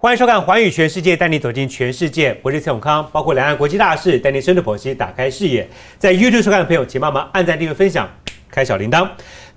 欢迎收看《环宇全世界》，带你走进全世界。我是蔡永康，包括两岸国际大事，带你深度剖析，打开视野。在 YouTube 收看的朋友，请帮忙按赞、订阅、分享，开小铃铛。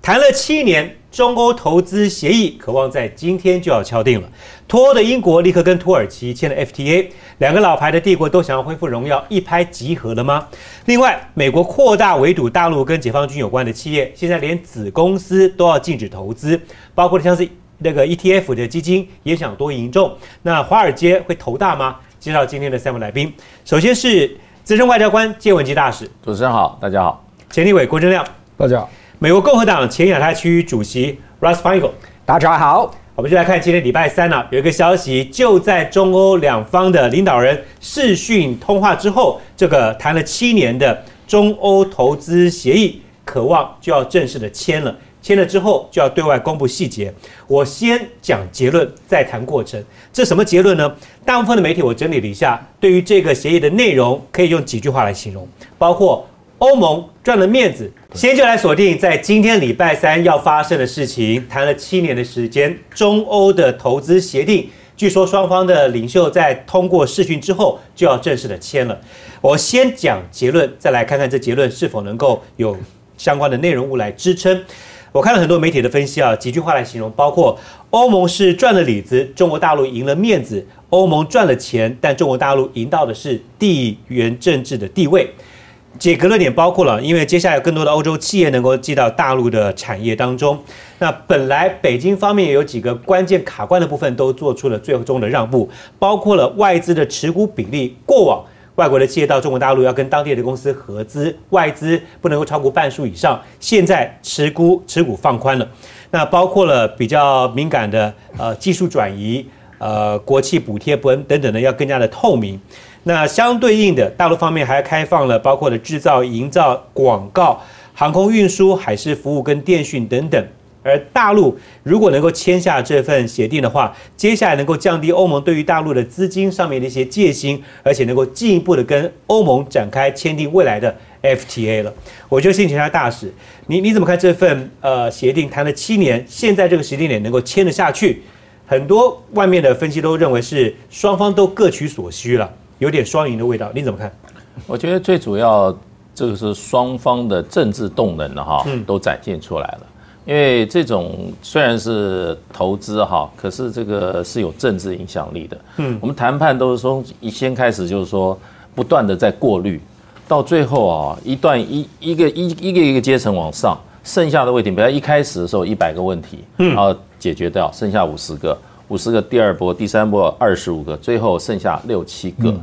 谈了七年中欧投资协议，渴望在今天就要敲定了。脱欧的英国立刻跟土耳其签了 FTA，两个老牌的帝国都想要恢复荣耀，一拍即合了吗？另外，美国扩大围堵大陆跟解放军有关的企业，现在连子公司都要禁止投资，包括像是。那个 ETF 的基金也想多赢重，那华尔街会头大吗？介绍今天的三位来宾，首先是资深外交官谢文吉大使，主持人好，大家好；前立委郭正亮，大家好；美国共和党前亚太区主席 Russ Feingold，大家好。我们就来看今天礼拜三呢，有一个消息，就在中欧两方的领导人视讯通话之后，这个谈了七年的中欧投资协议，渴望就要正式的签了。签了之后就要对外公布细节。我先讲结论，再谈过程。这什么结论呢？大部分的媒体我整理了一下，对于这个协议的内容，可以用几句话来形容，包括欧盟赚了面子。先就来锁定在今天礼拜三要发生的事情。谈了七年的时间，中欧的投资协定，据说双方的领袖在通过视讯之后就要正式的签了。我先讲结论，再来看看这结论是否能够有相关的内容物来支撑。我看了很多媒体的分析啊，几句话来形容，包括欧盟是赚了里子，中国大陆赢了面子；欧盟赚了钱，但中国大陆赢到的是地缘政治的地位。解格论点包括了，因为接下来更多的欧洲企业能够进到大陆的产业当中。那本来北京方面也有几个关键卡关的部分都做出了最终的让步，包括了外资的持股比例，过往。外国的企业到中国大陆要跟当地的公司合资，外资不能够超过半数以上。现在持股持股放宽了，那包括了比较敏感的呃技术转移、呃国企补贴等等等的，要更加的透明。那相对应的，大陆方面还开放了包括了制造、营造、广告、航空运输、海事服务跟电讯等等。而大陆如果能够签下这份协定的话，接下来能够降低欧盟对于大陆的资金上面的一些戒心，而且能够进一步的跟欧盟展开签订未来的 FTA 了。我就请教大使，你你怎么看这份呃协定？谈了七年，现在这个时间点能够签得下去？很多外面的分析都认为是双方都各取所需了，有点双赢的味道。你怎么看？我觉得最主要这个是双方的政治动能的哈，都展现出来了。因为这种虽然是投资哈，可是这个是有政治影响力的。嗯，我们谈判都是从一先开始就是说不断的在过滤，到最后啊一段一一个一一个一个阶层往上，剩下的问题，比如一开始的时候一百个问题，然后解决掉，剩下五十个，五十个第二波、第三波二十五个，最后剩下六七个，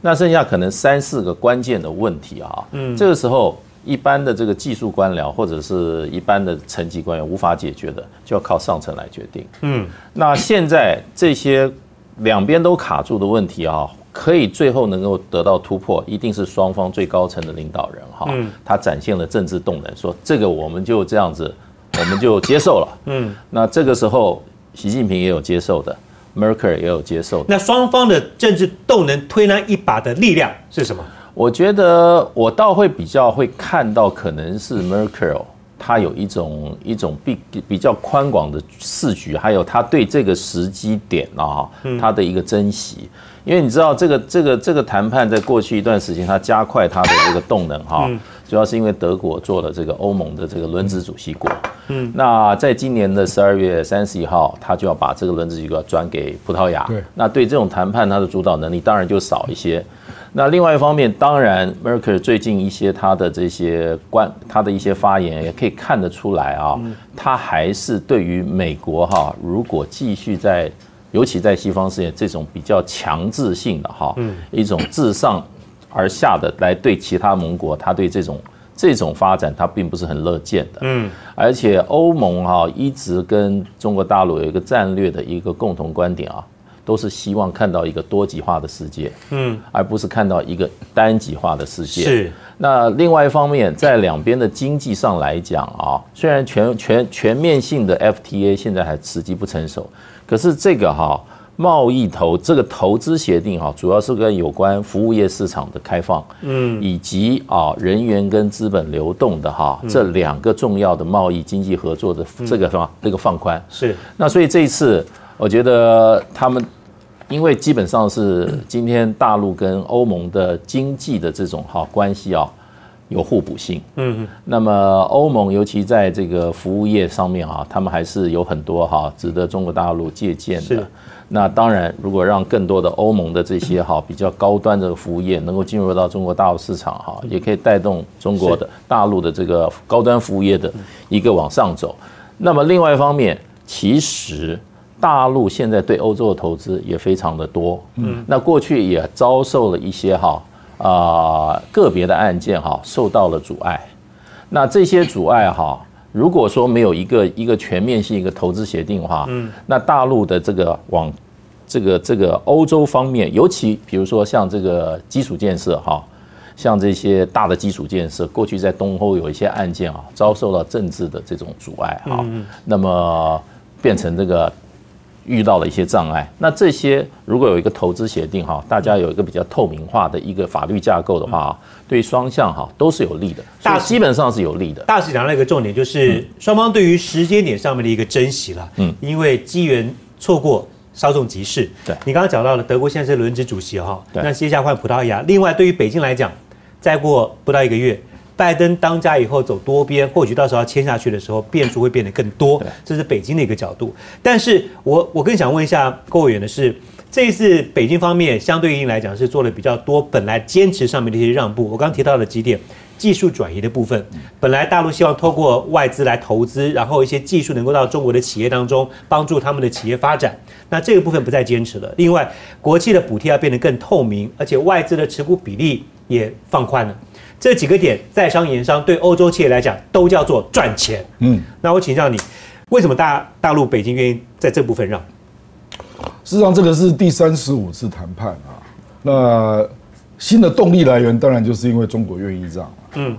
那剩下可能三四个关键的问题啊，嗯，这个时候。一般的这个技术官僚或者是一般的层级官员无法解决的，就要靠上层来决定。嗯，那现在这些两边都卡住的问题啊，可以最后能够得到突破，一定是双方最高层的领导人哈，他展现了政治动能，说这个我们就这样子，我们就接受了。嗯，那这个时候习近平也有接受的，Merkel 也有接受。那双方的政治动能推那一把的力量是什么？我觉得我倒会比较会看到，可能是 Merkel 他有一种一种比比较宽广的视局，还有他对这个时机点啊，他的一个珍惜。因为你知道，这个这个这个谈判在过去一段时间，他加快他的这个动能哈，主要是因为德国做了这个欧盟的这个轮值主席国。嗯，那在今年的十二月三十一号，他就要把这个轮值主席国转给葡萄牙。对，那对这种谈判，他的主导能力当然就少一些。那另外一方面，当然，Merkel 最近一些他的这些关，他的一些发言也可以看得出来啊，他还是对于美国哈，如果继续在，尤其在西方世界这种比较强制性的哈，一种至上而下的来对其他盟国，他对这种这种发展他并不是很乐见的。嗯，而且欧盟哈一直跟中国大陆有一个战略的一个共同观点啊。都是希望看到一个多极化的世界，嗯，而不是看到一个单极化的世界。是。那另外一方面，在两边的经济上来讲啊，虽然全全全面性的 FTA 现在还时机不成熟，可是这个哈贸易投这个投资协定哈，主要是跟有关服务业市场的开放，嗯，以及啊人员跟资本流动的哈这两个重要的贸易经济合作的这个什么这个放宽。是。那所以这一次。我觉得他们因为基本上是 今天大陆跟欧盟的经济的这种哈关系啊。有互补性，嗯，那么欧盟尤其在这个服务业上面哈，他们还是有很多哈值得中国大陆借鉴的。那当然，如果让更多的欧盟的这些哈比较高端的服务业能够进入到中国大陆市场哈，也可以带动中国的大陆的这个高端服务业的一个往上走。那么另外一方面，其实大陆现在对欧洲的投资也非常的多，嗯，那过去也遭受了一些哈。啊，个别的案件哈受到了阻碍，那这些阻碍哈，如果说没有一个一个全面性一个投资协定的话，嗯，那大陆的这个往这个这个欧洲方面，尤其比如说像这个基础建设哈，像这些大的基础建设，过去在东欧有一些案件啊，遭受到政治的这种阻碍哈，那么变成这个。遇到了一些障碍，那这些如果有一个投资协定哈，大家有一个比较透明化的一个法律架构的话，对双向哈都是有利的，大基本上是有利的。大使讲到一个重点，就是双方对于时间点上面的一个珍惜了，嗯，因为机缘错过，稍纵即逝。对你刚刚讲到了德国现在是轮值主席哈，那接下来换葡萄牙，另外对于北京来讲，再过不到一个月。拜登当家以后走多边，或许到时候要签下去的时候，变数会变得更多。这是北京的一个角度。但是我我更想问一下郭委员的是，这一次北京方面相对应来讲是做了比较多，本来坚持上面的一些让步。我刚刚提到了几点，技术转移的部分，本来大陆希望透过外资来投资，然后一些技术能够到中国的企业当中，帮助他们的企业发展。那这个部分不再坚持了。另外，国际的补贴要变得更透明，而且外资的持股比例也放宽了。这几个点在商言商，对欧洲企业来讲都叫做赚钱。嗯，那我请教你，为什么大大陆北京愿意在这部分让？事实上，这个是第三十五次谈判啊。那新的动力来源当然就是因为中国愿意让。嗯，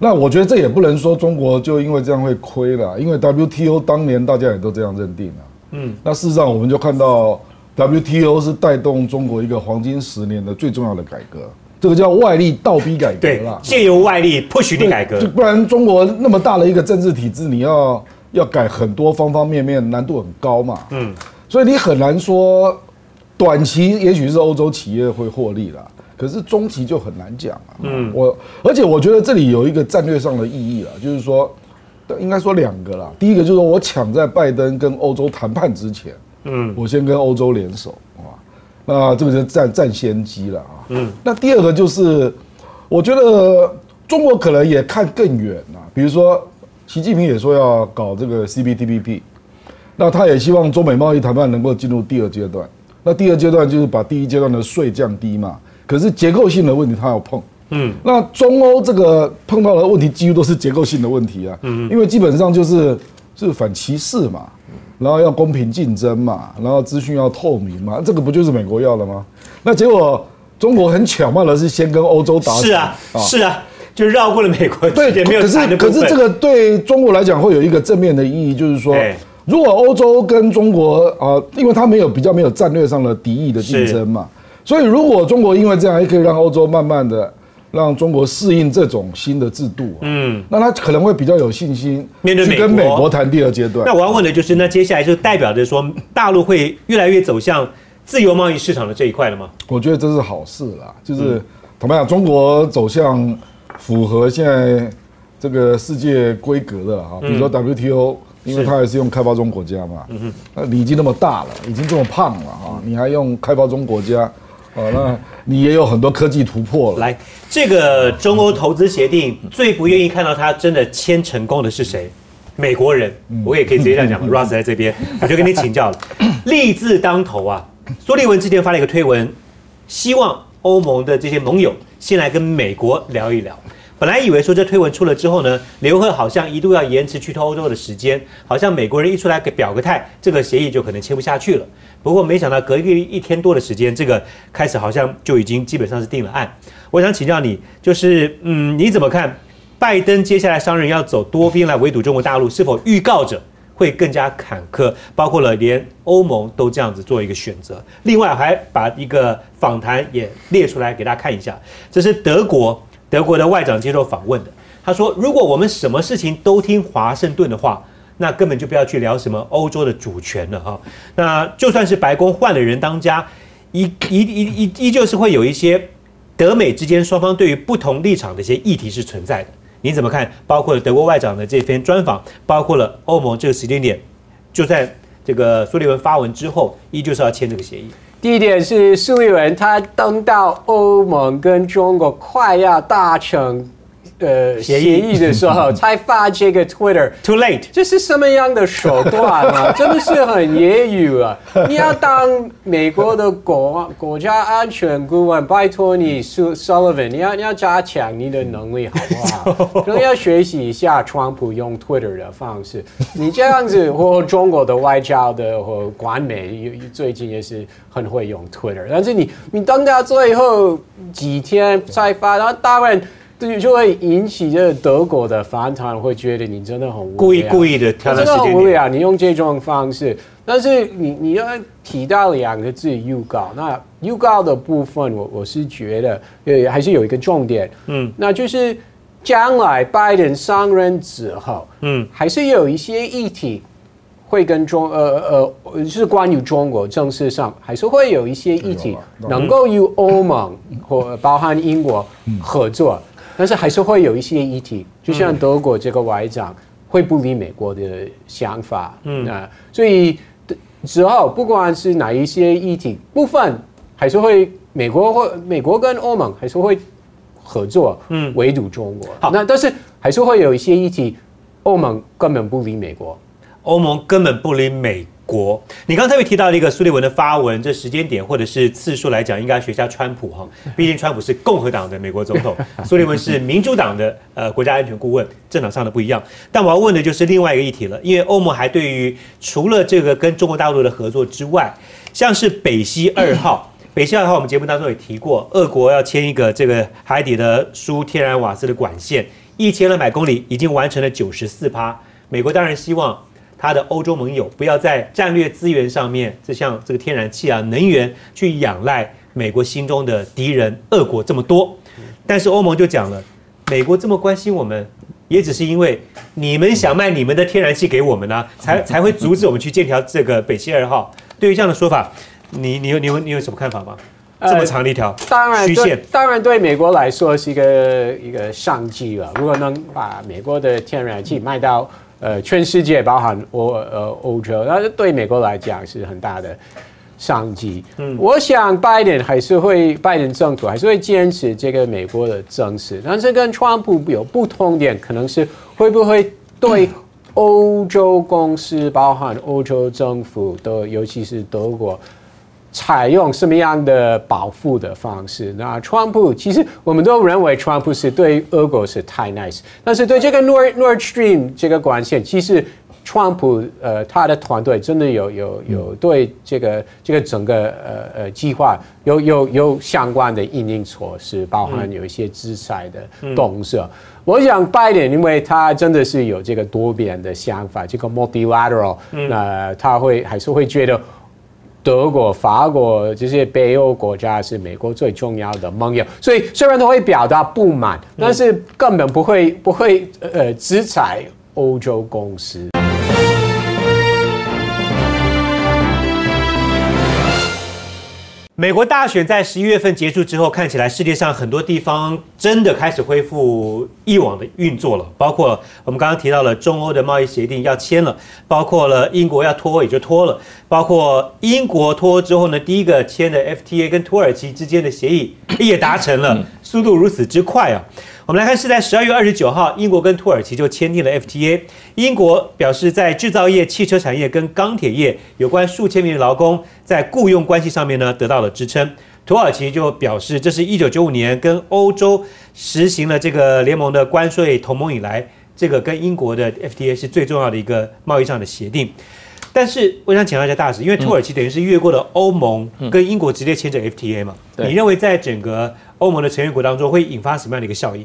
那我觉得这也不能说中国就因为这样会亏了，因为 WTO 当年大家也都这样认定了。嗯，那事实上我们就看到 WTO 是带动中国一个黄金十年的最重要的改革。这个叫外力倒逼改革了，借由外力迫许你改革，不然中国那么大的一个政治体制，你要要改很多方方面面，难度很高嘛。嗯，所以你很难说短期也许是欧洲企业会获利了，可是中期就很难讲了。嗯，我而且我觉得这里有一个战略上的意义了，就是说应该说两个啦。第一个就是我抢在拜登跟欧洲谈判之前，嗯，我先跟欧洲联手啊。那这个就占占先机了啊。嗯，那第二个就是，我觉得中国可能也看更远啊。比如说，习近平也说要搞这个 CPTPP，那他也希望中美贸易谈判能够进入第二阶段。那第二阶段就是把第一阶段的税降低嘛。可是结构性的问题他要碰。嗯，那中欧这个碰到的问题几乎都是结构性的问题啊。嗯，因为基本上就是是反歧视嘛。然后要公平竞争嘛，然后资讯要透明嘛，这个不就是美国要的吗？那结果中国很巧妙的是先跟欧洲打，是啊，是啊，就绕过了美国。对，没有可是可是这个对中国来讲会有一个正面的意义，就是说，如果欧洲跟中国啊，因为它没有比较没有战略上的敌意的竞争嘛，所以如果中国因为这样，也可以让欧洲慢慢的。让中国适应这种新的制度，嗯，那他可能会比较有信心面对去跟美国谈第二阶段。那我要问的就是，那接下来就代表着说，大陆会越来越走向自由贸易市场的这一块了吗？我觉得这是好事啦，就是怎么样，中国走向符合现在这个世界规格的啊，比如说 WTO，因为它还是用开发中国家嘛，嗯哼，那你已经那么大了，已经这么胖了啊，你还用开发中国家？哦，那你也有很多科技突破了。来，这个中欧投资协定最不愿意看到它真的签成功的是谁？美国人，我也可以直接这样讲嘛。Russ 在这边，我就跟你请教了。利字当头啊，苏利文之前发了一个推文，希望欧盟的这些盟友先来跟美国聊一聊。本来以为说这推文出了之后呢，刘贺好像一度要延迟去脱欧洲的时间，好像美国人一出来给表个态，这个协议就可能签不下去了。不过没想到隔一一天多的时间，这个开始好像就已经基本上是定了案。我想请教你，就是嗯，你怎么看拜登接下来商人要走多边来围堵中国大陆，是否预告着会更加坎坷？包括了连欧盟都这样子做一个选择。另外还把一个访谈也列出来给大家看一下，这是德国德国的外长接受访问的，他说：如果我们什么事情都听华盛顿的话。那根本就不要去聊什么欧洲的主权了哈。那就算是白宫换了人当家，依依依依依旧是会有一些德美之间双方对于不同立场的一些议题是存在的。你怎么看？包括了德国外长的这篇专访，包括了欧盟这个时间点，就在这个苏利文发文之后，依旧是要签这个协议。第一点是苏立文他登到欧盟跟中国快要达成呃协议的时候，才 发这个 Twitter。Too late，这是什么样的手段啊？真的是很业余啊！你要当美国的国国家安全顾问，拜托你苏 Sullivan，你要你要加强你的能力好不好？可能要学习一下川普用 Twitter 的方式。你这样子，或中国的外交的或管美，最近也是很会用 Twitter，但是你你等到最后几天才发，然后当然。对，就会引起这德国的反弹，会觉得你真的很无聊。故意故意的挑战真的时间点。无聊，你用这种方式，但是你你要提到两个字预告，那预告的部分我，我是觉得呃还是有一个重点，嗯，那就是将来拜登上任之后，嗯，还是有一些议题会跟中呃呃是关于中国政治上，还是会有一些议题能够与欧盟或包含英国合作，但是还是会有一些议题，就像德国这个外长会不理美国的想法，嗯啊，所以之后不管是哪一些议题部分，还是会美国或美国跟欧盟还是会合作，嗯，围堵中国。好那但是还是会有一些议题，欧盟根本不理美国。欧盟根本不理美国。你刚特别提到了一个苏利文的发文，这时间点或者是次数来讲，应该学一下川普哈，毕竟川普是共和党的美国总统，苏利文是民主党的呃国家安全顾问，政党上的不一样。但我要问的就是另外一个议题了，因为欧盟还对于除了这个跟中国大陆的合作之外，像是北溪二号。北溪二号，我们节目当中也提过，俄国要签一个这个海底的输天然瓦斯的管线，一千两百公里，已经完成了九十四趴。美国当然希望它的欧洲盟友不要在战略资源上面，就像这个天然气啊、能源去仰赖美国心中的敌人俄国这么多。但是欧盟就讲了，美国这么关心我们，也只是因为你们想卖你们的天然气给我们呢、才才会阻止我们去建条这个北溪二号。对于这样的说法，你你有你有你有什么看法吗？这么长的一条当然对虚线，，当然对美国来说是一个一个商机了。如果能把美国的天然气卖到呃全世界，包含欧呃欧洲，那对美国来讲是很大的商机。嗯，我想拜登还是会，拜登政府还是会坚持这个美国的政策，但是跟川普有不同点，可能是会不会对欧洲公司，包含欧洲政府的，尤其是德国。采用什么样的保护的方式？那川普其实我们都认为川普是对俄国是太 nice，但是对这个 Nord Nord Stream 这个管线，其实川普呃他的团队真的有有有对这个这个整个呃呃计划有有有相关的应应措施，包含有一些制裁的动作。我想拜登，因为他真的是有这个多边的想法，这个 multilateral，那、他会还是会觉得。德国、法国这些北欧国家是美国最重要的盟友，所以虽然都会表达不满，但是根本不会不会呃制裁欧洲公司。美国大选在十一月份结束之后，看起来世界上很多地方真的开始恢复以往的运作了，包括我们刚刚提到了中欧的贸易协定要签了，包括了英国要脱欧也就脱了，包括英国脱欧之后呢，第一个签的 FTA 跟土耳其之间的协议也达成了，速度如此之快啊！我们来看，是在十二月二十九号，英国跟土耳其就签订了 FTA。英国表示，在制造业、汽车产业跟钢铁业有关数千名的劳工在雇佣关系上面呢得到了支撑。土耳其就表示，这是一九九五年跟欧洲实行了这个联盟的关税同盟以来，这个跟英国的 FTA 是最重要的一个贸易上的协定。但是我想请教一下大使，因为土耳其等于是越过了欧盟，跟英国直接签着 FTA 嘛，对你认为在整个欧盟的成员国当中会引发什么样的一个效应？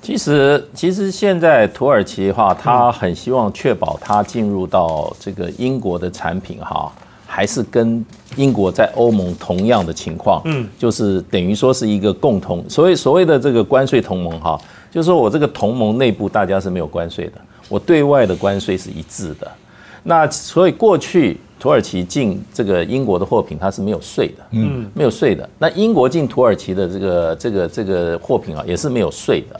其实，其实现在土耳其的话，他很希望确保它进入到这个英国的产品哈，还是跟英国在欧盟同样的情况，嗯，就是等于说是一个共同，所以所谓的这个关税同盟哈，就是说我这个同盟内部大家是没有关税的，我对外的关税是一致的。那所以过去土耳其进这个英国的货品，它是没有税的，嗯，没有税的。那英国进土耳其的这个这个这个货品啊，也是没有税的。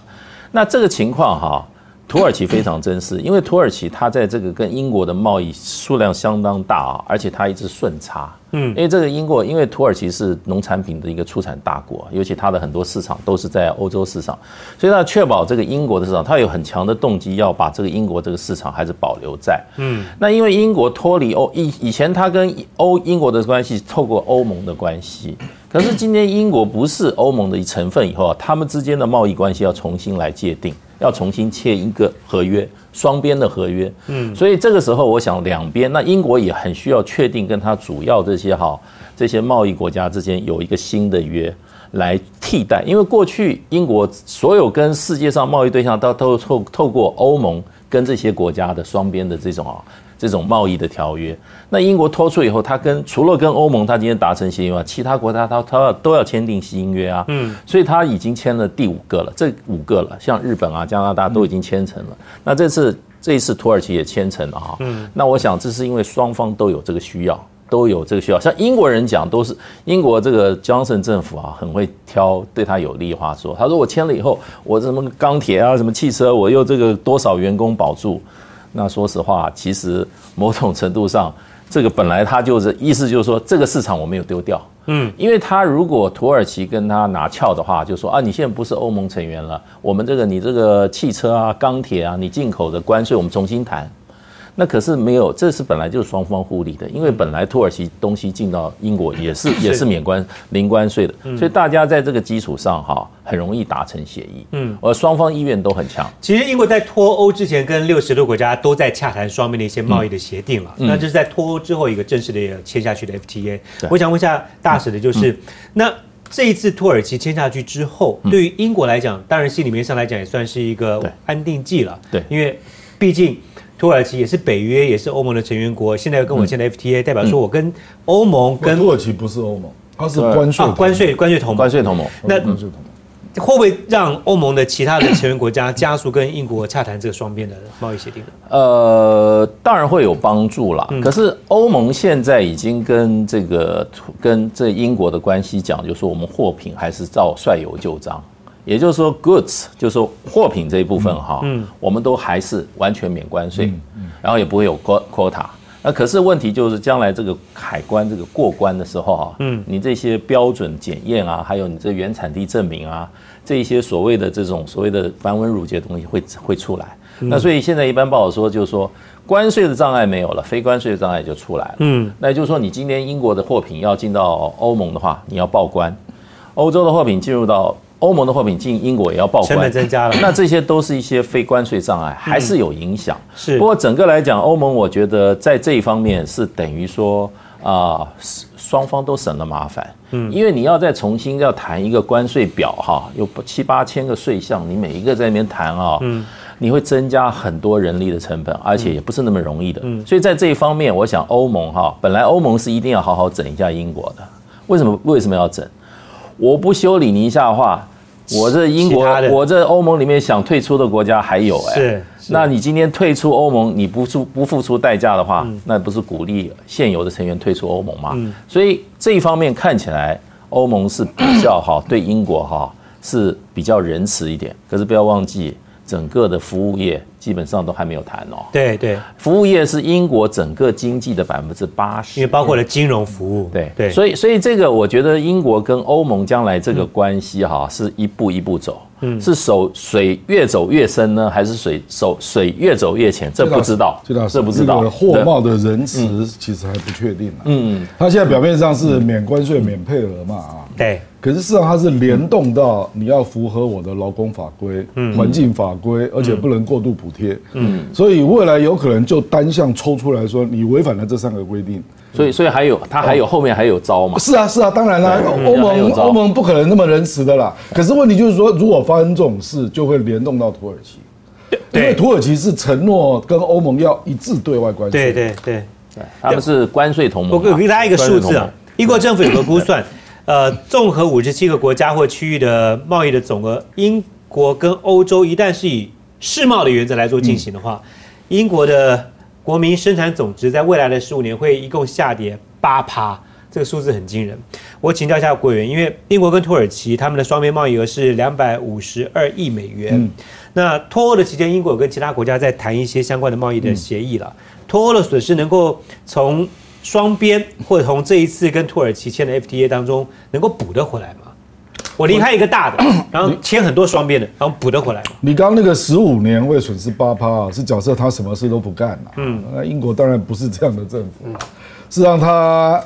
那这个情况哈。土耳其非常珍视，因为土耳其它在这个跟英国的贸易数量相当大啊，而且它一直顺差。嗯，因为这个英国，因为土耳其是农产品的一个出产大国，尤其它的很多市场都是在欧洲市场，所以它确保这个英国的市场，它有很强的动机要把这个英国这个市场还是保留在。嗯，那因为英国脱离欧以以前它跟欧英国的关系透过欧盟的关系，可是今天英国不是欧盟的一成分以后啊，他们之间的贸易关系要重新来界定。要重新签一个合约，双边的合约。嗯，所以这个时候，我想两边，那英国也很需要确定跟他主要这些哈这些贸易国家之间有一个新的约来替代，因为过去英国所有跟世界上贸易对象都都透透过欧盟跟这些国家的双边的这种啊。这种贸易的条约，那英国脱出以后，他跟除了跟欧盟，他今天达成协议外，其他国家他他都要签订新约啊。嗯，所以他已经签了第五个了，这五个了，像日本啊、加拿大都已经签成了。那这次这一次土耳其也签成了哈。嗯，那我想这是因为双方都有这个需要，都有这个需要。像英国人讲，都是英国这个 Johnson 政府啊，很会挑对他有利话说。他说我签了以后，我什么钢铁啊、什么汽车，我又这个多少员工保住。那说实话，其实某种程度上，这个本来他就是意思就是说，这个市场我没有丢掉，嗯，因为他如果土耳其跟他拿翘的话，就说啊，你现在不是欧盟成员了，我们这个你这个汽车啊、钢铁啊，你进口的关税我们重新谈。那可是没有，这是本来就是双方互利的，因为本来土耳其东西进到英国也是也是免关零关税的，所以大家在这个基础上哈，很容易达成协议。嗯，而双方意愿都很强。其实英国在脱欧之前，跟六十多个国家都在洽谈双边的一些贸易的协定了。那这是在脱欧之后一个正式的签下去的 FTA。我想问一下大使的就是，那这一次土耳其签下去之后，对于英国来讲，当然心里面上来讲也算是一个安定剂了。对，因为毕竟。土耳其也是北约，也是欧盟的成员国。现在又跟我签的 FTA，代表说我跟欧盟跟土耳其不是欧盟，它是关税关税关税同盟。关税同盟。那会不会让欧盟的其他的成员国家加速跟英国洽谈这个双边的贸易协定呢？呃，当然会有帮助啦。可是欧盟现在已经跟这个跟这英国的关系讲，就说我们货品还是照率有旧章。也就是说，goods 就是说货品这一部分哈，嗯，我们都还是完全免关税，嗯，然后也不会有 quota。那可是问题就是将来这个海关这个过关的时候哈，嗯，你这些标准检验啊，还有你这原产地证明啊，这一些所谓的这种所谓的繁文缛节的东西会会出来。那所以现在一般报道说，就是说关税的障碍没有了，非关税的障碍就出来了。嗯，那也就是说，你今天英国的货品要进到欧盟的话，你要报关；欧洲的货品进入到欧盟的货品进英国也要报关，成本增加了。那这些都是一些非关税障碍，还是有影响。是。不过整个来讲，欧盟我觉得在这一方面是等于说啊，双方都省了麻烦。嗯。因为你要再重新要谈一个关税表哈，有七八千个税项，你每一个在那边谈啊，嗯，你会增加很多人力的成本，而且也不是那么容易的。嗯。所以在这一方面，我想欧盟哈，本来欧盟是一定要好好整一下英国的。为什么？为什么要整？我不修理你一下的话。我这英国，我这欧盟里面想退出的国家还有哎，是，那你今天退出欧盟，你不出不付出代价的话，那不是鼓励现有的成员退出欧盟吗？所以这一方面看起来，欧盟是比较好，对英国哈是比较仁慈一点。可是不要忘记，整个的服务业。基本上都还没有谈哦。对对，服务业是英国整个经济的百分之八十，因为包括了金融服务。对对，所以所以这个我觉得英国跟欧盟将来这个关系哈，是一步一步走。嗯，是手水越走越深呢，还是水手水越走越浅？这不知道，这不知道。货贸的仁慈其实还不确定嗯，他现在表面上是免关税、免配额嘛啊。对。可是事实上它是联动到你要符合我的劳工法规、环境法规，而且不能过度补贴。嗯。所以未来有可能就单向抽出来说，你违反了这三个规定。所以，所以还有他还有后面还有招嘛？是啊，是啊，当然啦，欧盟欧盟不可能那么仁慈的啦。可是问题就是说，如果发生这种事，就会联动到土耳其，因为土耳其是承诺跟欧盟要一致对外关税。对对对对，他们是关税同盟。我给大家一个数字啊，英国政府有个估算，呃，综合五十七个国家或区域的贸易的总额，英国跟欧洲一旦是以世贸的原则来做进行的话，英国的。国民生产总值在未来的十五年会一共下跌八趴，这个数字很惊人。我请教一下国员，因为英国跟土耳其他们的双边贸易额是两百五十二亿美元。那脱欧的期间，英国有跟其他国家在谈一些相关的贸易的协议了。脱欧的损失能够从双边或者从这一次跟土耳其签的 FTA 当中能够补得回来吗？我离开一个大的，然后签很多双边的，然后补得回来吗？你刚刚那个十五年会损失八趴啊，是假设他什么事都不干了。嗯，那英国当然不是这样的政府，是让他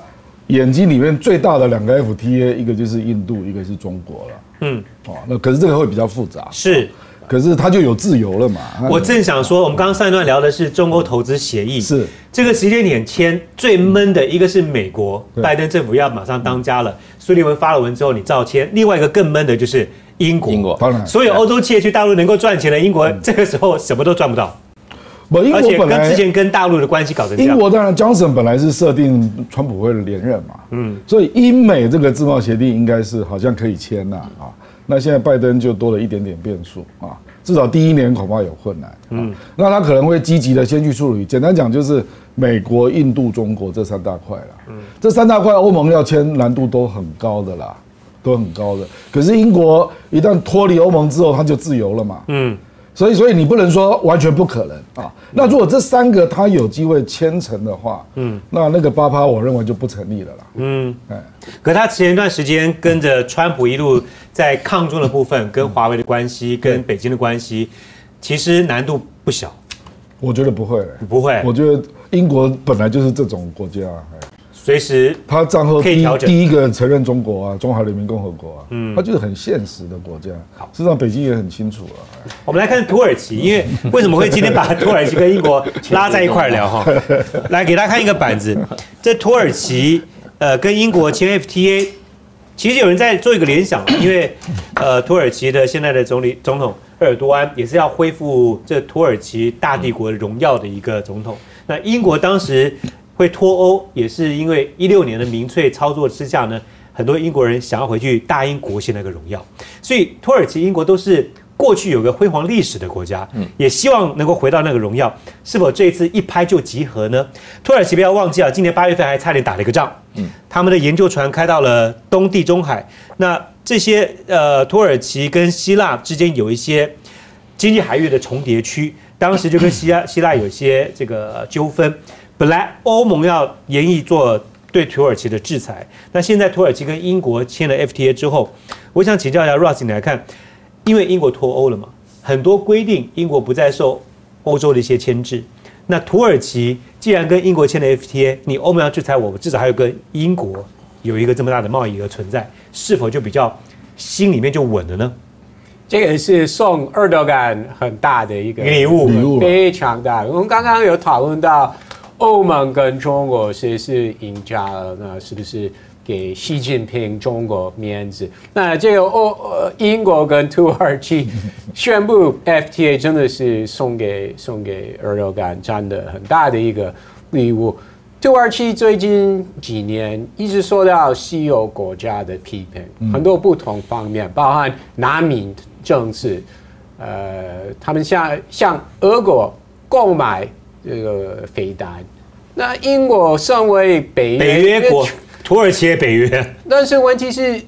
眼睛里面最大的两个 FTA，一个就是印度，一个是中国了。嗯，哦，那可是这个会比较复杂。是。可是他就有自由了嘛？我正想说，我们刚刚上一段聊的是中欧投资协议，是。这个时间点签最闷的一个是美国，拜登政府要马上当家了，苏利文发了文之后你照签，另外一个更闷的就是英国，英国。当然，所有欧洲企业去大陆能够赚钱的，英国这个时候什么都赚不到。不，英国本来之前跟大陆的关系搞成这样。英国当然，Johnson 本来是设定川普会连任嘛，嗯，所以英美这个自贸协定应该是好像可以签呐啊，那现在拜登就多了一点点变数啊。至少第一年恐怕有困难，嗯，那他可能会积极的先去处理。简单讲就是美国、印度、中国这三大块了，嗯，这三大块欧盟要签难度都很高的啦，都很高的。可是英国一旦脱离欧盟之后，他就自由了嘛，嗯。所以，所以你不能说完全不可能啊。那如果这三个他有机会签成的话，嗯，那那个八趴我认为就不成立了啦。嗯，哎，可他前一段时间跟着川普一路在抗中的部分，跟华为的关系，跟北京的关系，其实难度不小。我觉得不会，不会。我觉得英国本来就是这种国家。随时，他战后第第一个承认中国啊，中华人民共和国啊，嗯，他就是很现实的国家。好，事实上北京也很清楚啊。我们来看土耳其，因为为什么会今天把土耳其跟英国拉在一块聊哈？来给大家看一个板子，这土耳其呃跟英国签 FTA，其实有人在做一个联想，因为呃土耳其的现在的总理总统埃尔多安也是要恢复这土耳其大帝国荣耀的一个总统。那英国当时。会脱欧也是因为一六年的民粹操作之下呢，很多英国人想要回去大英国系那个荣耀，所以土耳其、英国都是过去有个辉煌历史的国家，嗯，也希望能够回到那个荣耀。是否这一次一拍就集合呢？土耳其不要忘记啊，今年八月份还差点打了一个仗，嗯，他们的研究船开到了东地中海，那这些呃土耳其跟希腊之间有一些经济海域的重叠区，当时就跟希腊希腊有些这个纠纷。本来欧盟要严议做对土耳其的制裁，那现在土耳其跟英国签了 FTA 之后，我想请教一下 Ross，你来看，因为英国脱欧了嘛，很多规定英国不再受欧洲的一些牵制。那土耳其既然跟英国签了 FTA，你欧盟要制裁我，至少还有跟英国有一个这么大的贸易额存在，是否就比较心里面就稳了呢？这个是送二德感很大的一个礼物，礼物非常大。我们刚刚有讨论到。欧盟跟中国谁是赢家了？那是不是给习近平中国面子？那这个欧呃英国跟土耳其宣布 FTA 真的是送给送给俄罗斯占的很大的一个礼物。土耳其最近几年一直受到西欧国家的批评，很多不同方面，包含难民政策，呃，他们向向俄国购买。这个飞弹，那英国身为北约国，土耳其北约，但是问题是，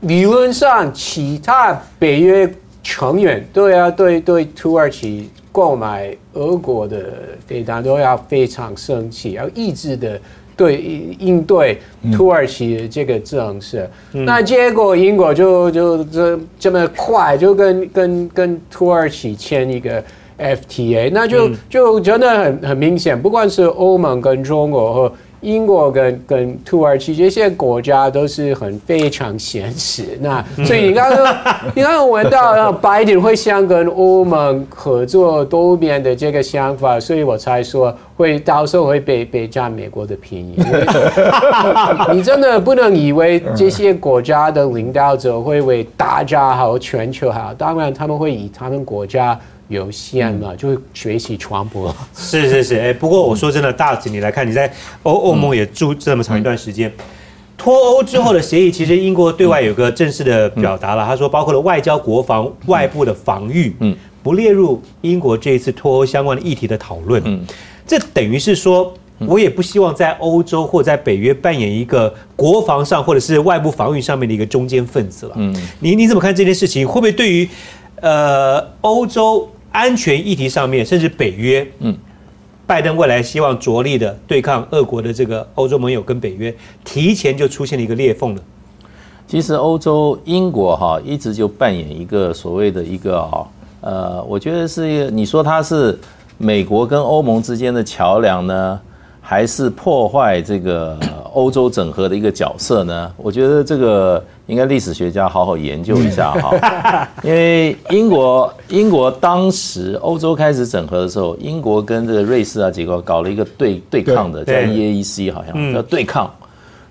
理论上其他北约成员都要对对土耳其购买俄国的飞弹都要非常生气，要一致的对应对土耳其的这个政策。那结果英国就就这这么快就跟跟跟土耳其签一个。FTA，那就就真的很很明显，不管是欧盟跟中国和英国跟跟土耳其这些国家都是很非常现实。那所以你刚刚 你刚刚闻到拜登会想跟欧盟合作多边的这个想法，所以我才说会到时候会被被占美国的便宜。你真的不能以为这些国家的领导者会为大家好、全球好，当然他们会以他们国家。有限嘛，就学习传播。是是是，哎，不过我说真的，大子你来看，你在欧欧盟也住这么长一段时间，脱欧之后的协议，其实英国对外有个正式的表达了，他说包括了外交、国防、外部的防御，嗯，不列入英国这一次脱欧相关的议题的讨论。嗯，这等于是说，我也不希望在欧洲或在北约扮演一个国防上或者是外部防御上面的一个中间分子了。嗯，你你怎么看这件事情？会不会对于呃欧洲安全议题上面，甚至北约，嗯，拜登未来希望着力的对抗俄国的这个欧洲盟友跟北约，提前就出现了一个裂缝了？其实欧洲英国哈一直就扮演一个所谓的一个啊呃，我觉得是你说它是美国跟欧盟之间的桥梁呢，还是破坏这个欧洲整合的一个角色呢？我觉得这个应该历史学家好好研究一下哈，因为英国英国当时欧洲开始整合的时候，英国跟这个瑞士啊几个搞了一个对对抗的，叫 EAEC 好像叫对抗。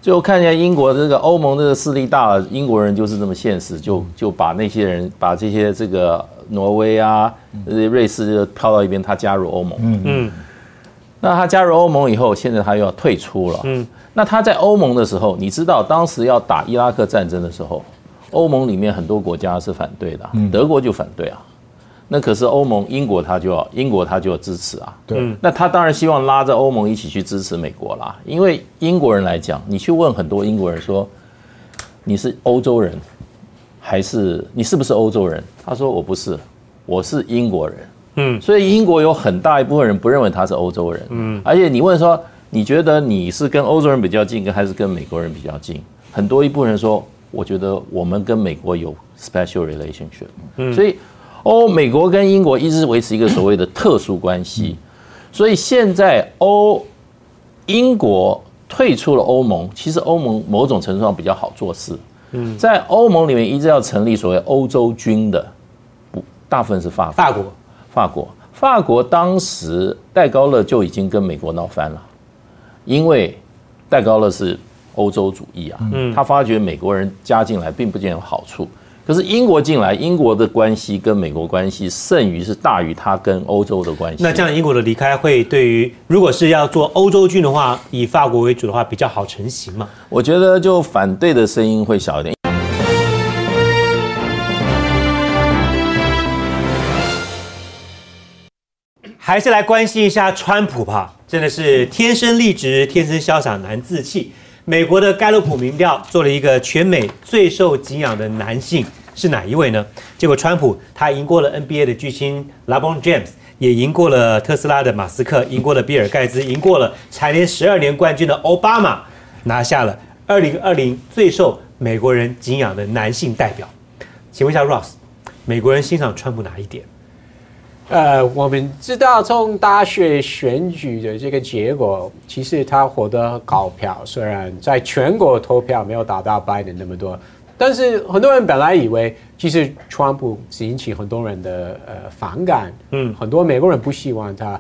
最后看见英国这个欧盟这个势力大了，英国人就是这么现实，就就把那些人把这些这个挪威啊、瑞士就抛到一边，他加入欧盟。嗯嗯。那他加入欧盟以后，现在他又要退出了。嗯。那他在欧盟的时候，你知道当时要打伊拉克战争的时候，欧盟里面很多国家是反对的，德国就反对啊。那可是欧盟，英国他就要英国他就要支持啊。对，那他当然希望拉着欧盟一起去支持美国啦。因为英国人来讲，你去问很多英国人说，你是欧洲人，还是你是不是欧洲人？他说我不是，我是英国人。嗯，所以英国有很大一部分人不认为他是欧洲人。嗯，而且你问说，你觉得你是跟欧洲人比较近，跟还是跟美国人比较近？很多一部分人说，我觉得我们跟美国有 special relationship。嗯，所以。欧美国跟英国一直维持一个所谓的特殊关系，所以现在欧英国退出了欧盟，其实欧盟某种程度上比较好做事。嗯，在欧盟里面一直要成立所谓欧洲军的，不大部分是法法国法国法国当时戴高乐就已经跟美国闹翻了，因为戴高乐是欧洲主义啊，嗯，他发觉美国人加进来并不见有好处。可是英国进来，英国的关系跟美国关系剩余是大于他跟欧洲的关系。那这样英国的离开会对于，如果是要做欧洲军的话，以法国为主的话，比较好成型嘛？我觉得就反对的声音会小一点。还是来关心一下川普吧，真的是天生丽质，天生潇洒难自弃。美国的盖洛普民调做了一个全美最受敬仰的男性。是哪一位呢？结果，川普他赢过了 NBA 的巨星 LeBron James，也赢过了特斯拉的马斯克，赢过了比尔盖茨，赢过了蝉联十二年冠军的奥巴马，拿下了二零二零最受美国人敬仰的男性代表。请问一下 Ross，美国人欣赏川普哪一点？呃，我们知道从大学选举的这个结果，其实他获得高票，虽然在全国投票没有达到拜登那么多。但是很多人本来以为，其实川普是引起很多人的呃反感，嗯，很多美国人不喜欢他。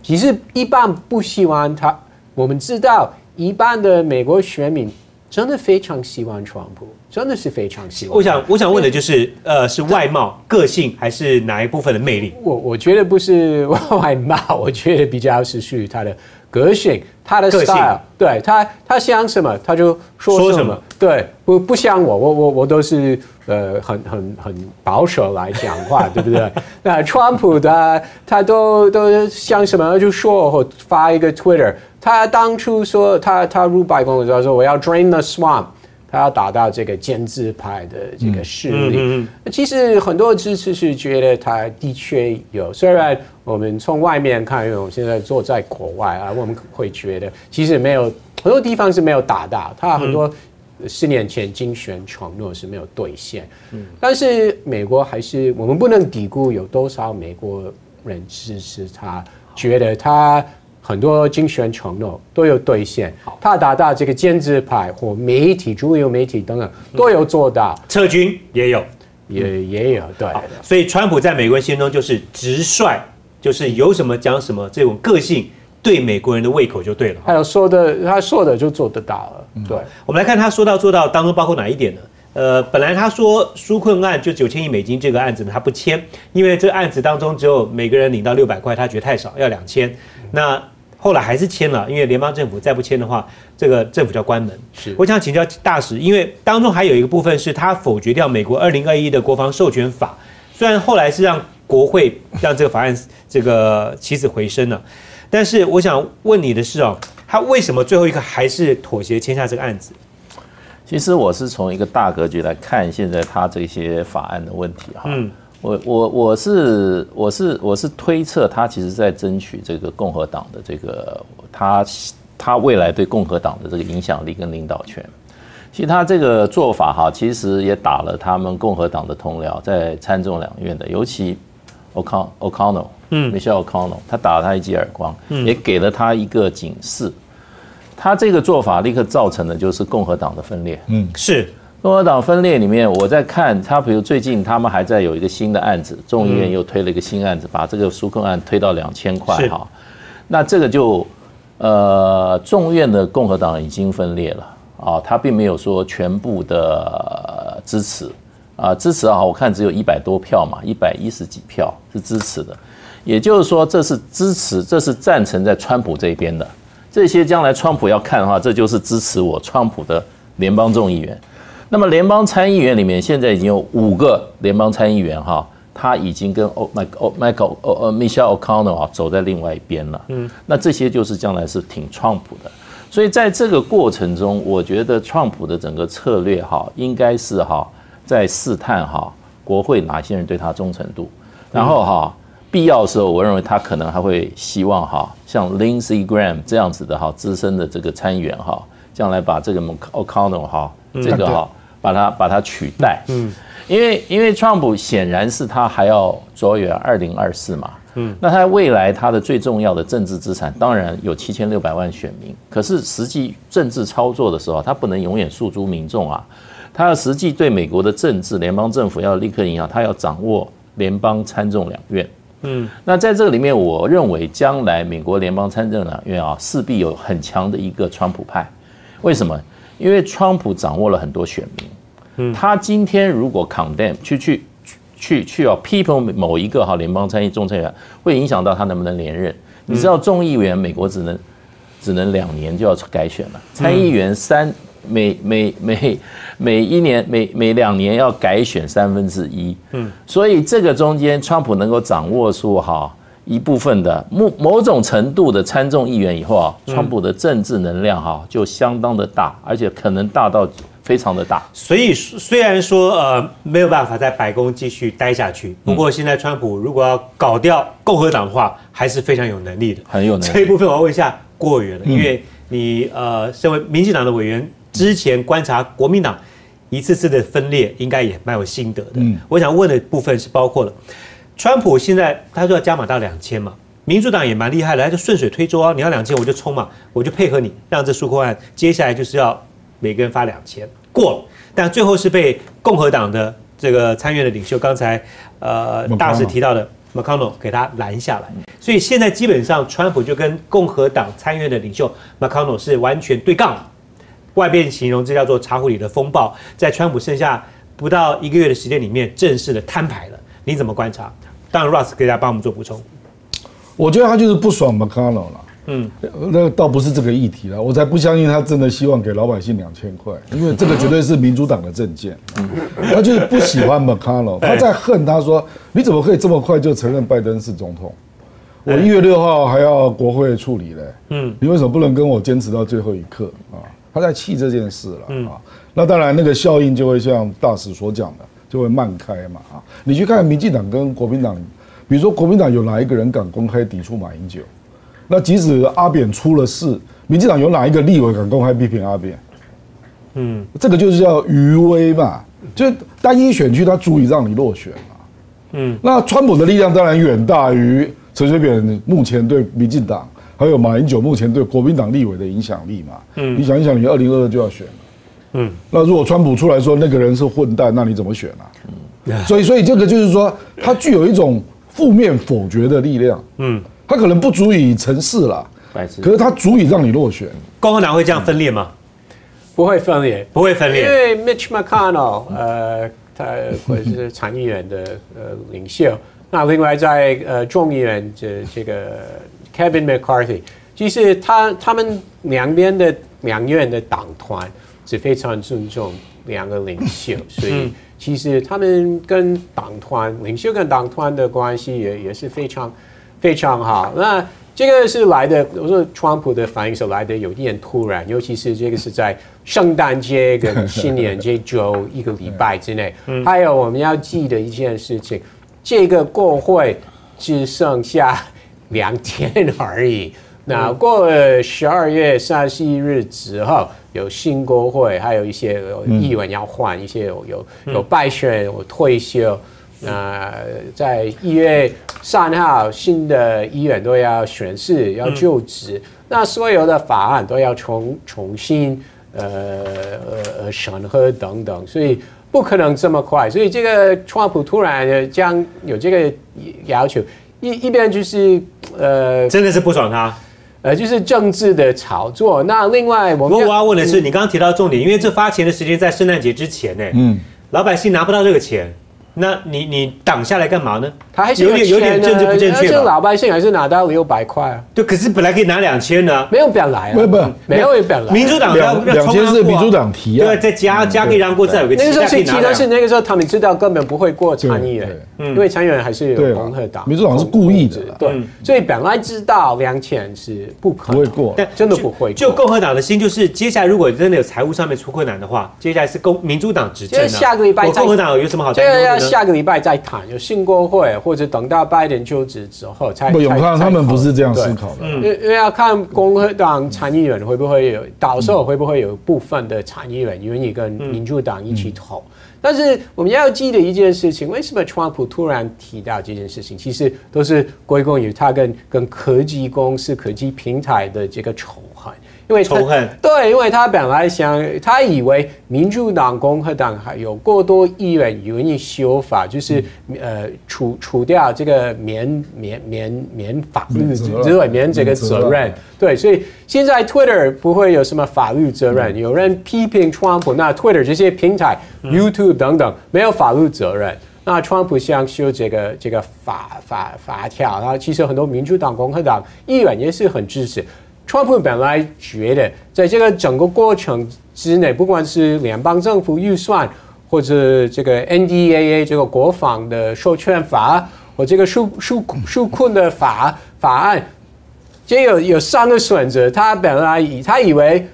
其实一般不喜欢他，我们知道一般的美国选民真的非常喜欢川普，真的是非常喜欢。我想，我想问的就是，呃，是外貌、个性，还是哪一部分的魅力？我我觉得不是 外貌，我觉得比较是属于他的。个性，他的 style，对他，他想什么他就说什么，对，不不像我，我我我都是呃很很很保守来讲话，对不对？那川普的他都都想什么就说或发一个 Twitter，他当初说他他入白宫的时候说我要 drain the swamp。他要达到这个建制派的这个势力，其实很多支持是觉得他的确有。虽然我们从外面看，因为我现在坐在国外啊，我们会觉得其实没有很多地方是没有达到。他很多四年前竞选承诺是没有兑现。但是美国还是我们不能低估有多少美国人支持他，觉得他。很多竞选承诺都有兑现，他达到这个建制派或媒体、主流媒体等等都有做到，撤军也有，也也有对。所以川普在美国人心中就是直率，就是有什么讲什么，这种个性对美国人的胃口就对了。还有说的，他说的就做得到了。对，我们来看他说到做到当中包括哪一点呢？呃，本来他说纾困案就九千亿美金这个案子呢，他不签，因为这个案子当中只有每个人领到六百块，他觉得太少，要两千。那后来还是签了，因为联邦政府再不签的话，这个政府就要关门。是，我想请教大使，因为当中还有一个部分是他否决掉美国二零二一的国防授权法，虽然后来是让国会让这个法案这个起死回生了，但是我想问你的是哦，他为什么最后一个还是妥协签下这个案子？其实我是从一个大格局来看现在他这些法案的问题哈。嗯。我我我是我是我是推测他其实在争取这个共和党的这个他他未来对共和党的这个影响力跟领导权。其实他这个做法哈，其实也打了他们共和党的同僚，在参众两院的，尤其 O'Con O'Connell，嗯，Michelle O'Connell，他打了他一记耳光，也给了他一个警示。他这个做法立刻造成的就是共和党的分裂。嗯，是共和党分裂里面，我在看他，比如最近他们还在有一个新的案子，众议院又推了一个新案子，把这个纾困案推到两千块哈。那这个就呃，众院的共和党已经分裂了。啊，他并没有说全部的支持，啊，支持啊，我看只有一百多票嘛，一百一十几票是支持的，也就是说这是支持，这是赞成在川普这边的，这些将来川普要看的话，这就是支持我川普的联邦众议员。那么联邦参议员里面现在已经有五个联邦参议员哈，他已经跟 O Michael Michael 呃 Michelle O'Connell 啊走在另外一边了，嗯，那这些就是将来是挺川普的。所以在这个过程中，我觉得川普的整个策略哈，应该是哈在试探哈国会哪些人对他忠诚度，然后哈必要的时候，我认为他可能还会希望哈像 Lindsey Graham 这样子的哈资深的这个参议员哈，将来把这个 O'Connell 哈这个哈把它把它取代，嗯，因为因为川普显然是他还要着眼二零二四嘛。嗯，那他未来他的最重要的政治资产，当然有七千六百万选民。可是实际政治操作的时候，他不能永远诉诸民众啊，他要实际对美国的政治、联邦政府要立刻影响，他要掌握联邦参众两院。嗯，那在这个里面，我认为将来美国联邦参众两院啊，势必有很强的一个川普派。为什么？因为川普掌握了很多选民。嗯，他今天如果 condemn 去去。去去哦，批评某一个哈联邦参议众参议员，会影响到他能不能连任。你知道众议员美国只能只能两年就要改选了，参议员三每每每每一年每每两年要改选三分之一。嗯，所以这个中间，川普能够掌握住哈一部分的某某种程度的参众议员以后啊，川普的政治能量哈就相当的大，而且可能大到。非常的大，所以虽然说呃没有办法在白宫继续待下去，不过现在川普如果要搞掉共和党的话，还是非常有能力的，很有能力。这一部分我要问一下郭委员了，因为你呃身为民进党的委员，之前观察国民党一次次的分裂，应该也蛮有心得的。嗯，我想问的部分是包括了，川普现在他说要加码到两千嘛，民主党也蛮厉害的，他就顺水推舟啊，你要两千我就冲嘛，我就配合你，让这纾困案接下来就是要。每个人发两千过了，但最后是被共和党的这个参院的领袖，刚才呃大使提到的 McConnell 给他拦下来，所以现在基本上川普就跟共和党参院的领袖 McConnell 是完全对杠了，外边形容这叫做茶壶里的风暴，在川普剩下不到一个月的时间里面正式的摊牌了，你怎么观察？当然 Russ 可以来帮我们做补充，我觉得他就是不爽 McConnell 了。嗯，那倒不是这个议题了，我才不相信他真的希望给老百姓两千块，因为这个绝对是民主党的政见。他就是不喜欢 McConnell，他在恨他说你怎么可以这么快就承认拜登是总统？我一月六号还要国会处理嘞，嗯，你为什么不能跟我坚持到最后一刻啊？他在气这件事了啊。那当然那个效应就会像大使所讲的，就会慢开嘛啊。你去看民进党跟国民党，比如说国民党有哪一个人敢公开抵触马英九？那即使阿扁出了事，民进党有哪一个立委敢公开批评阿扁？嗯，这个就是叫余威嘛，就单一选区它足以让你落选嘛。嗯，那川普的力量当然远大于陈水扁目前对民进党，还有马英九目前对国民党立委的影响力嘛。嗯，你想一想，你二零二二就要选了。嗯，那如果川普出来说那个人是混蛋，那你怎么选啊？嗯，所以所以这个就是说，它具有一种负面否决的力量。嗯。它可能不足以成事了，可是它足以让你落选。共和党会这样分裂吗？不会分裂，不会分裂。因为 Mitch McConnell，呃，他或者是参议员的呃领袖。那另外在呃众议院这这个 Kevin McCarthy，其实他他们两边的两院的党团是非常尊重两个领袖，所以其实他们跟党团领袖跟党团的关系也也是非常。非常好。那这个是来的，我说川普的反应是来的有点突然，尤其是这个是在圣诞节跟新年这周一个礼拜之内。还有我们要记得一件事情，这个国会只剩下两天而已。那过了十二月三十一日之后，有新国会，还有一些议员要换，一些有有有败选，有退休。那在一月三号，新的议员都要选誓，要就职。那所有的法案都要重重新呃呃审核等等，所以不可能这么快。所以这个川普突然将有这个要求，一一边就是呃，真的是不爽他。呃，就是政治的炒作。那另外，我我要问的是，你刚刚提到重点，因为这发钱的时间在圣诞节之前呢，嗯，老百姓拿不到这个钱。那你你挡下来干嘛呢？他还是有点有点政治不正确吧？老百姓还是拿到六百块啊。对，可是本来可以拿两千呢。没有表来啊。不不，没有表来。民主党两两千是民主党提啊。对，再加加可以让过，再有个那个时候提的是那个时候他们知道根本不会过参议员，因为参议员还是有共和党。民主党是故意的。对，所以本来知道两千是不可能不会过，但真的不会。就共和党的心就是，接下来如果真的有财务上面出困难的话，接下来是共民主党执政。下个礼拜共和党有什么好担忧的要下个礼拜再。谈有新国会，或者等到拜登就职之后才。不，永康他们不是这样思考的，因因为要看共和党参议员会不会有，到时候会不会有部分的参议员愿意跟民主党一起投。但是我们要记得一件事情，为什么川普突然提到这件事情？其实都是归功于他跟跟科技公司、科技平台的这个仇恨。因为仇恨对，因为他本来想，他以为民主党、共和党还有过多议员愿意修法，就是呃除除掉这个免免免免法律责免这个责任。对，所以现在 Twitter 不会有什么法律责任。有人批评川普，那 Twitter 这些平台、YouTube 等等没有法律责任。那川普想修这个这个法法法条，然后其实很多民主党、共和党议员也是很支持。川普本来觉得，在这个整个过程之内，不管是联邦政府预算，或者这个 NDAA 这个国防的授权法，或这个纾纾纾困的法法案，这有有三个选择。他本来以他以为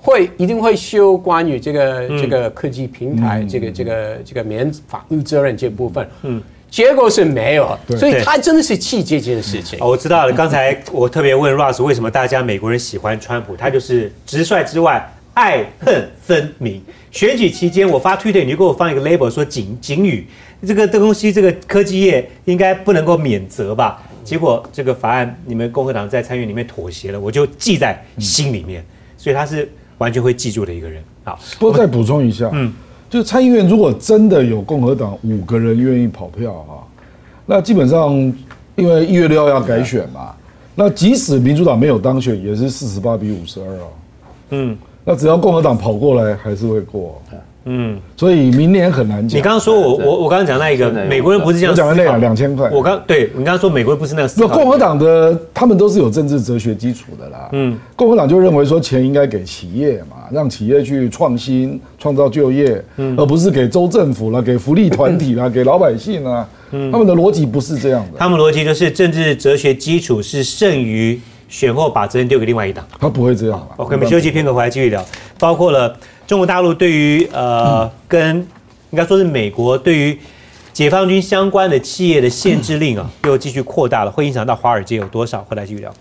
会一定会修关于这个这个科技平台这个这个这个免法律责任这部分。嗯。结果是没有，所以他真的是气这件事情。哦，我知道了。刚才我特别问 Russ 为什么大家美国人喜欢川普，他就是直率之外爱恨分明。选举期间我发推特，你就给我放一个 label 说警警语，这个这东西这个科技业应该不能够免责吧？结果这个法案你们共和党在参议院里面妥协了，我就记在心里面。所以他是完全会记住的一个人。好，不过再补充一下，嗯。就参议院如果真的有共和党五个人愿意跑票哈，那基本上因为一月六号要改选嘛，那即使民主党没有当选，也是四十八比五十二啊。嗯，那只要共和党跑过来，还是会过。嗯，所以明年很难讲。你刚刚说我我我刚刚讲那一个美国人不是这样，我讲的那两两千块。我刚对你刚刚说美国人不是那样。那共和党的他们都是有政治哲学基础的啦。嗯，共和党就认为说钱应该给企业嘛，让企业去创新、创造就业，嗯而不是给州政府了、给福利团体啦、给老百姓啊。他们的逻辑不是这样的。他们逻辑就是政治哲学基础是剩余选后把责任丢给另外一党。他不会这样吧。OK，我们休息片刻回来继续聊，包括了。中国大陆对于呃，跟应该说是美国对于解放军相关的企业的限制令啊，又继续扩大了，会影响到华尔街有多少？回来继续聊。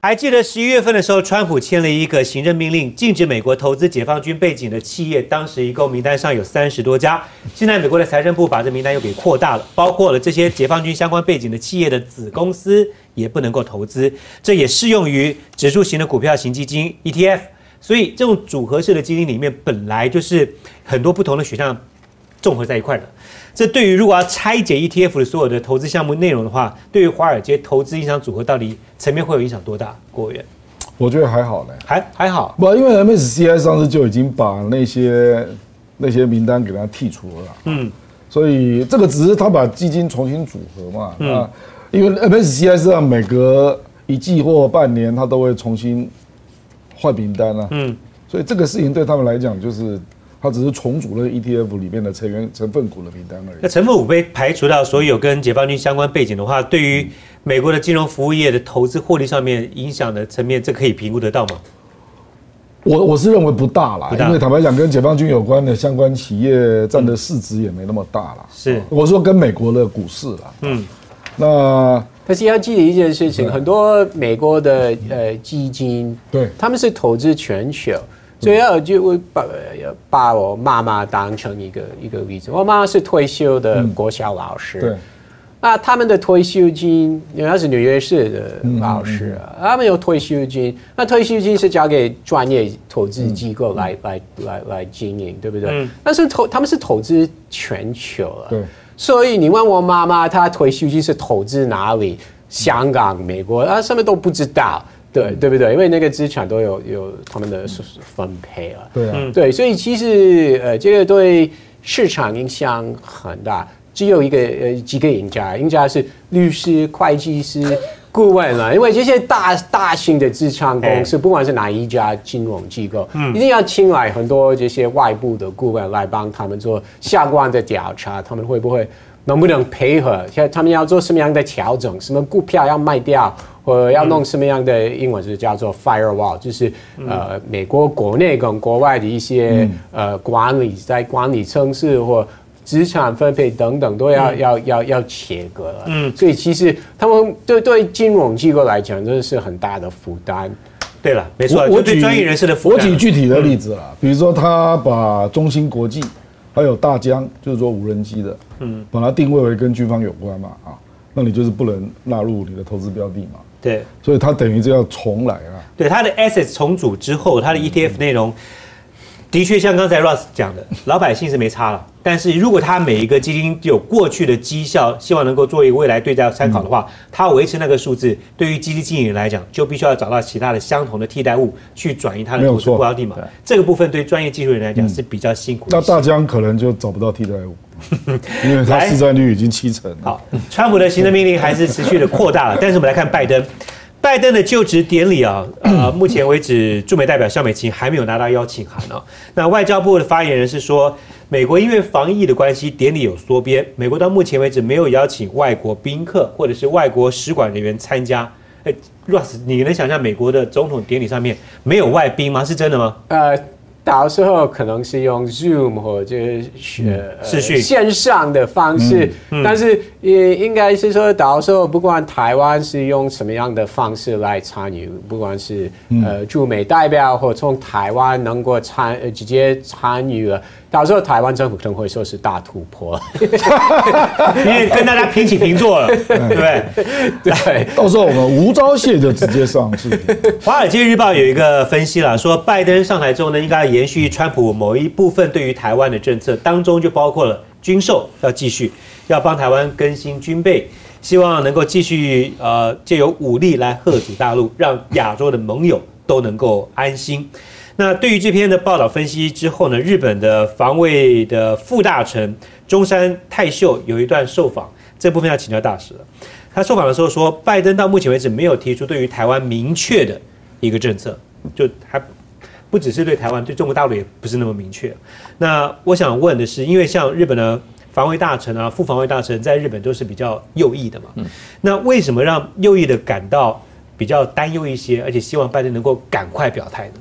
还记得十一月份的时候，川普签了一个行政命令，禁止美国投资解放军背景的企业。当时一共名单上有三十多家。现在美国的财政部把这名单又给扩大了，包括了这些解放军相关背景的企业的子公司也不能够投资。这也适用于指数型的股票型基金 ETF。所以这种组合式的基金里面本来就是很多不同的选项综合在一块的。这对于如果要拆解 ETF 的所有的投资项目内容的话，对于华尔街投资影响组合到底层面会有影响多大？郭委员，我觉得还好呢，还还好。不，因为 MSCI 上次就已经把那些那些名单给它剔除了。嗯，所以这个只是他把基金重新组合嘛。啊，因为 MSCI 是让每隔一季或半年，它都会重新换名单啊。嗯，所以这个事情对他们来讲就是。它只是重组了 ETF 里面的成员成分股的名单而已。那成分股被排除掉所有跟解放军相关背景的话，对于美国的金融服务业的投资获利上面影响的层面，这可以评估得到吗？我我是认为不大啦，大因为坦白讲，跟解放军有关的相关企业占的市值也没那么大啦。是我说跟美国的股市啦，嗯，那但是要记得一件事情，很多美国的呃基金，对。他们是投资全球，所以要就会把呃把我妈妈当成一个一个例子。我妈妈是退休的国小老师，对，那他们的退休金，因为他是纽约市的老师啊，他们有退休金，那退休金是交给专业投资机构来、来来来经营，对不对？嗯。但是投他们是投资全球了，对，所以你问我妈妈，她退休金是投资哪里？香港、美国，啊，什么都不知道，对对不对？因为那个资产都有有他们的分配了。对啊，嗯对，所以其实呃，这个对市场影响很大。只有一个呃几个赢家，赢家是律师、会计师、顾问了，因为这些大大型的资产公司，不管是哪一家金融机构，一定要请来很多这些外部的顾问来帮他们做相关的调查，他们会不会能不能配合？像他们要做什么样的调整？什么股票要卖掉？或者要弄什么样的英文是叫做 firewall，就是呃美国国内跟国外的一些呃管理在管理层次或资产分配等等都要、要要要切割了。嗯所以其实他们对对金融机构来讲，真的是很大的负担。对了，没错，我对专业人士的负我担。举具体的例子啦，比如说他把中芯国际还有大疆，就是做无人机的，嗯，把它定位为跟军方有关嘛，啊，那你就是不能纳入你的投资标的嘛，对所以它等于就要重来了。对，它的 assets 重组之后，它的 ETF 内容的确像刚才 Ross 讲的，老百姓是没差了。但是如果他每一个基金有过去的绩效，希望能够作为未来对照参考的话，他维持那个数字，对于基金经理人来讲，就必须要找到其他的相同的替代物去转移他的投资没有错标的嘛对。这个部分对专业技术人来讲是比较辛苦的那。大疆可能就找不到替代物，因为它市占率已经七成了。好，川普的行政命令还是持续的扩大了，但是我们来看拜登，拜登的就职典礼啊，呃，目前为止驻美代表肖美琴还没有拿到邀请函啊。那外交部的发言人是说，美国因为防疫的关系，典礼有缩编，美国到目前为止没有邀请外国宾客或者是外国使馆人员参加。哎，Russ，你能想象美国的总统典礼上面没有外宾吗？是真的吗？呃，到时候可能是用 Zoom 或者是、呃视讯线上的方式，但是也应该是说，到时候不管台湾是用什么样的方式来参与，不管是、呃驻美代表或从台湾能够参呃直接参与了，到时候台湾政府可能会说是大突破，因为跟大家平起平坐了，对不对？对。到时候我们无招谢就直接上去。《华尔街日报》有一个分析了，说拜登上台之后呢，应该要延续川普某一部分对于台湾的政策，当中就包括了军售要继续，要帮台湾更新军备，希望能够继续呃借由武力来贺阻大陆，让亚洲的盟友都能够安心。那对于这篇的报道分析之后呢，日本的防卫的副大臣中山泰秀有一段受访，这部分要请教大使了。他受访的时候说，拜登到目前为止没有提出对于台湾明确的一个政策，就还不只是对台湾，对中国大陆也不是那么明确。那我想问的是，因为像日本的防卫大臣啊、副防卫大臣在日本都是比较右翼的嘛，那为什么让右翼的感到比较担忧一些，而且希望拜登能够赶快表态呢？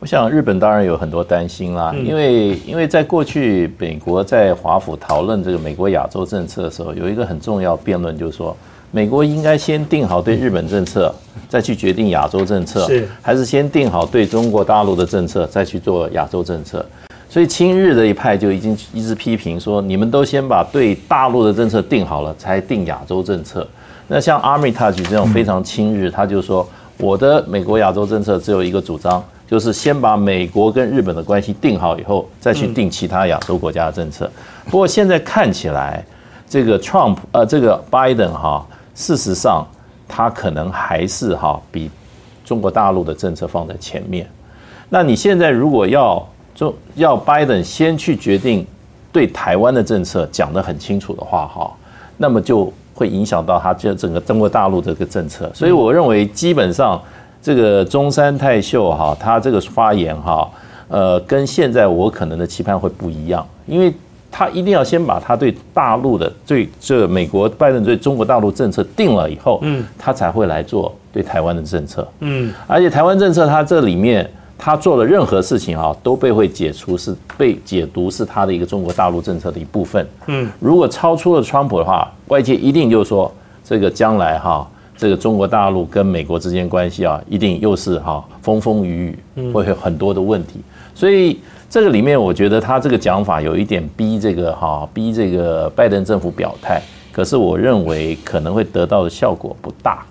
我想日本当然有很多担心啦，因为因为在过去美国在华府讨论这个美国亚洲政策的时候，有一个很重要辩论，就是说美国应该先定好对日本政策，再去决定亚洲政策，是还是先定好对中国大陆的政策，再去做亚洲政策？所以亲日的一派就已经一直批评说，你们都先把对大陆的政策定好了，才定亚洲政策。那像 Armitage 这种非常亲日，他就说我的美国亚洲政策只有一个主张，就是先把美国跟日本的关系定好以后，再去定其他亚洲国家的政策。不过现在看起来，这个 Trump 呃，这个 Biden 哈，事实上他可能还是哈比中国大陆的政策放在前面。那你现在如果要中要 Biden 先去决定对台湾的政策讲得很清楚的话哈，那么就会影响到他这整个中国大陆这个政策。所以我认为基本上这个中山泰秀哈，他这个发言哈，呃，跟现在我可能的期盼会不一样，因为他一定要先把他对大陆的对这美国拜登对中国大陆政策定了以后，嗯，他才会来做对台湾的政策，嗯，而且台湾政策他这里面他做的任何事情啊，都被会解除是被解读是他的一个中国大陆政策的一部分，嗯，如果超出了川普的话，外界一定就是说这个将来哈。这个中国大陆跟美国之间关系啊，一定又是哈风风雨雨，会有很多的问题。所以这个里面，我觉得他这个讲法有一点逼这个哈逼这个拜登政府表态。可是我认为可能会得到的效果不大，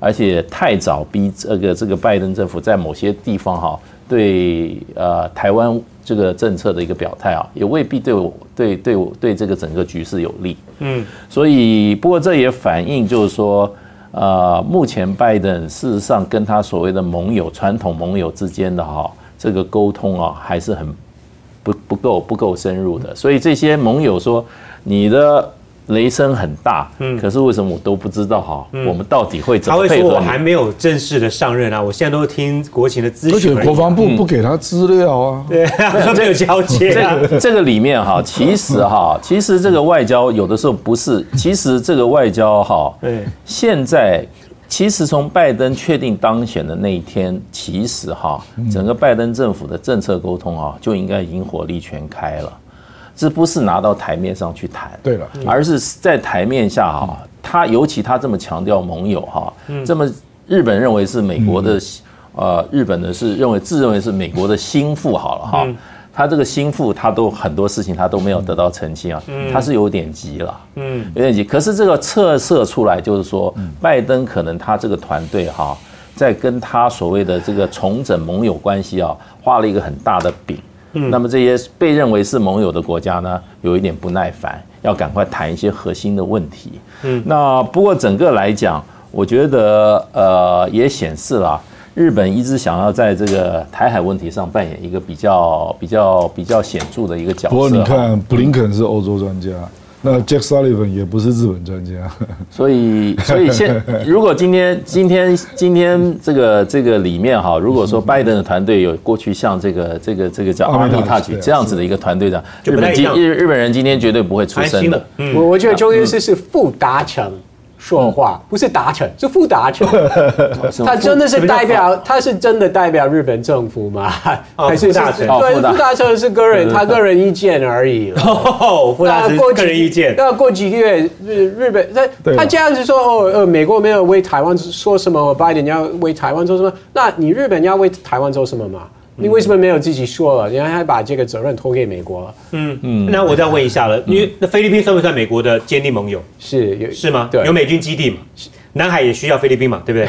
而且太早逼这个这个拜登政府在某些地方哈对呃台湾这个政策的一个表态啊，也未必对我对对我对这个整个局势有利。嗯，所以不过这也反映就是说。呃，目前拜登事实上跟他所谓的盟友、传统盟友之间的哈这个沟通啊，还是很不不够不够深入的。所以这些盟友说你的。雷声很大，嗯，可是为什么我都不知道哈？我们到底会怎么配合？他会说我还没有正式的上任啊，我现在都听国情的资讯。而且国防部不给他资料啊，对，没有交接。这这个里面哈，其实哈，其实这个外交有的时候不是，其实这个外交哈，对，现在其实从拜登确定当选的那一天，其实哈，整个拜登政府的政策沟通啊，就应该已经火力全开了。这不是拿到台面上去谈，对了，而是在台面下哈，他尤其他这么强调盟友哈，这么日本认为是美国的，呃，日本的是认为自认为是美国的心腹好了哈，他这个心腹他都很多事情他都没有得到澄清啊，他是有点急了，嗯，有点急。可是这个测色出来就是说，拜登可能他这个团队哈，在跟他所谓的这个重整盟友关系啊，画了一个很大的饼。那么这些被认为是盟友的国家呢，有一点不耐烦，要赶快谈一些核心的问题。嗯，那不过整个来讲，我觉得呃也显示了日本一直想要在这个台海问题上扮演一个比较比较比较显著的一个角色。不过你看，布林肯是欧洲专家。那 Jack Sullivan 也不是日本专家，所以所以现如果今天今天今天这个这个里面哈，如果说 拜登的团队有过去像这个这个这个叫阿米塔举这样子的一个团队的，日本今日日本人今天绝对不会出声的。我我觉得周医师是不达成。说话不是达成，是不达成。他真的是代表，他是真的代表日本政府吗？还是达成？对，不达成是个人，他个人意见而已。不达成个人意见。要过几个月，日日本他他这样子说哦，呃，美国没有为台湾说什么，拜登要为台湾做什么？那你日本要为台湾做什么吗？你为什么没有自己说了？你还把这个责任托给美国了？嗯嗯，那我再问一下了，因为那菲律宾算不算美国的坚定盟友？是有是吗？对，有美军基地嘛？南海也需要菲律宾嘛？对不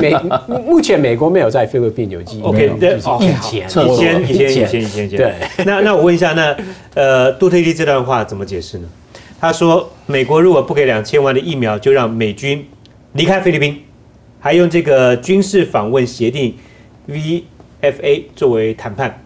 对？美目前美国没有在菲律宾有基地。OK，以前以前以前以前以前以前。对。那那我问一下，那呃，杜特地这段话怎么解释呢？他说，美国如果不给两千万的疫苗，就让美军离开菲律宾，还用这个军事访问协定 V。F A 作为谈判，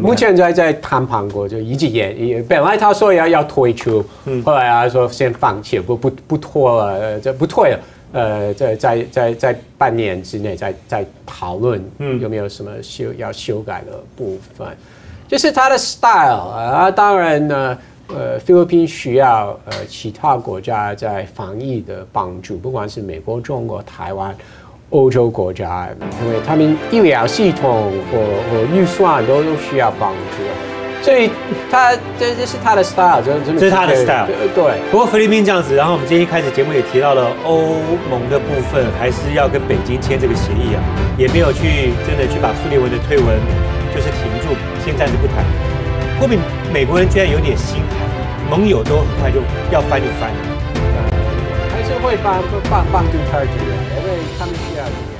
目前在在谈判过，就一直延，也本来他说要要退出，后来他说先放弃，不不不拖了，这不退了，呃，在在在在半年之内再再讨论，有没有什么修要修改的部分，就是他的 style 啊，当然呢，呃，菲律宾需要呃其他国家在防疫的帮助，不管是美国、中国、台湾。欧洲国家，因为他们医疗系统和和预算都都需要帮助，所以他这这是他的 style，这这是他的 style。对。不过菲律宾这样子，然后我们今天一开始节目也提到了欧盟的部分，还是要跟北京签这个协议啊，也没有去真的去把苏联文的推文就是停住，先暂时不谈。后面美国人居然有点心寒，盟友都很快就要翻就翻。还是会帮帮帮助他几个。他们需要。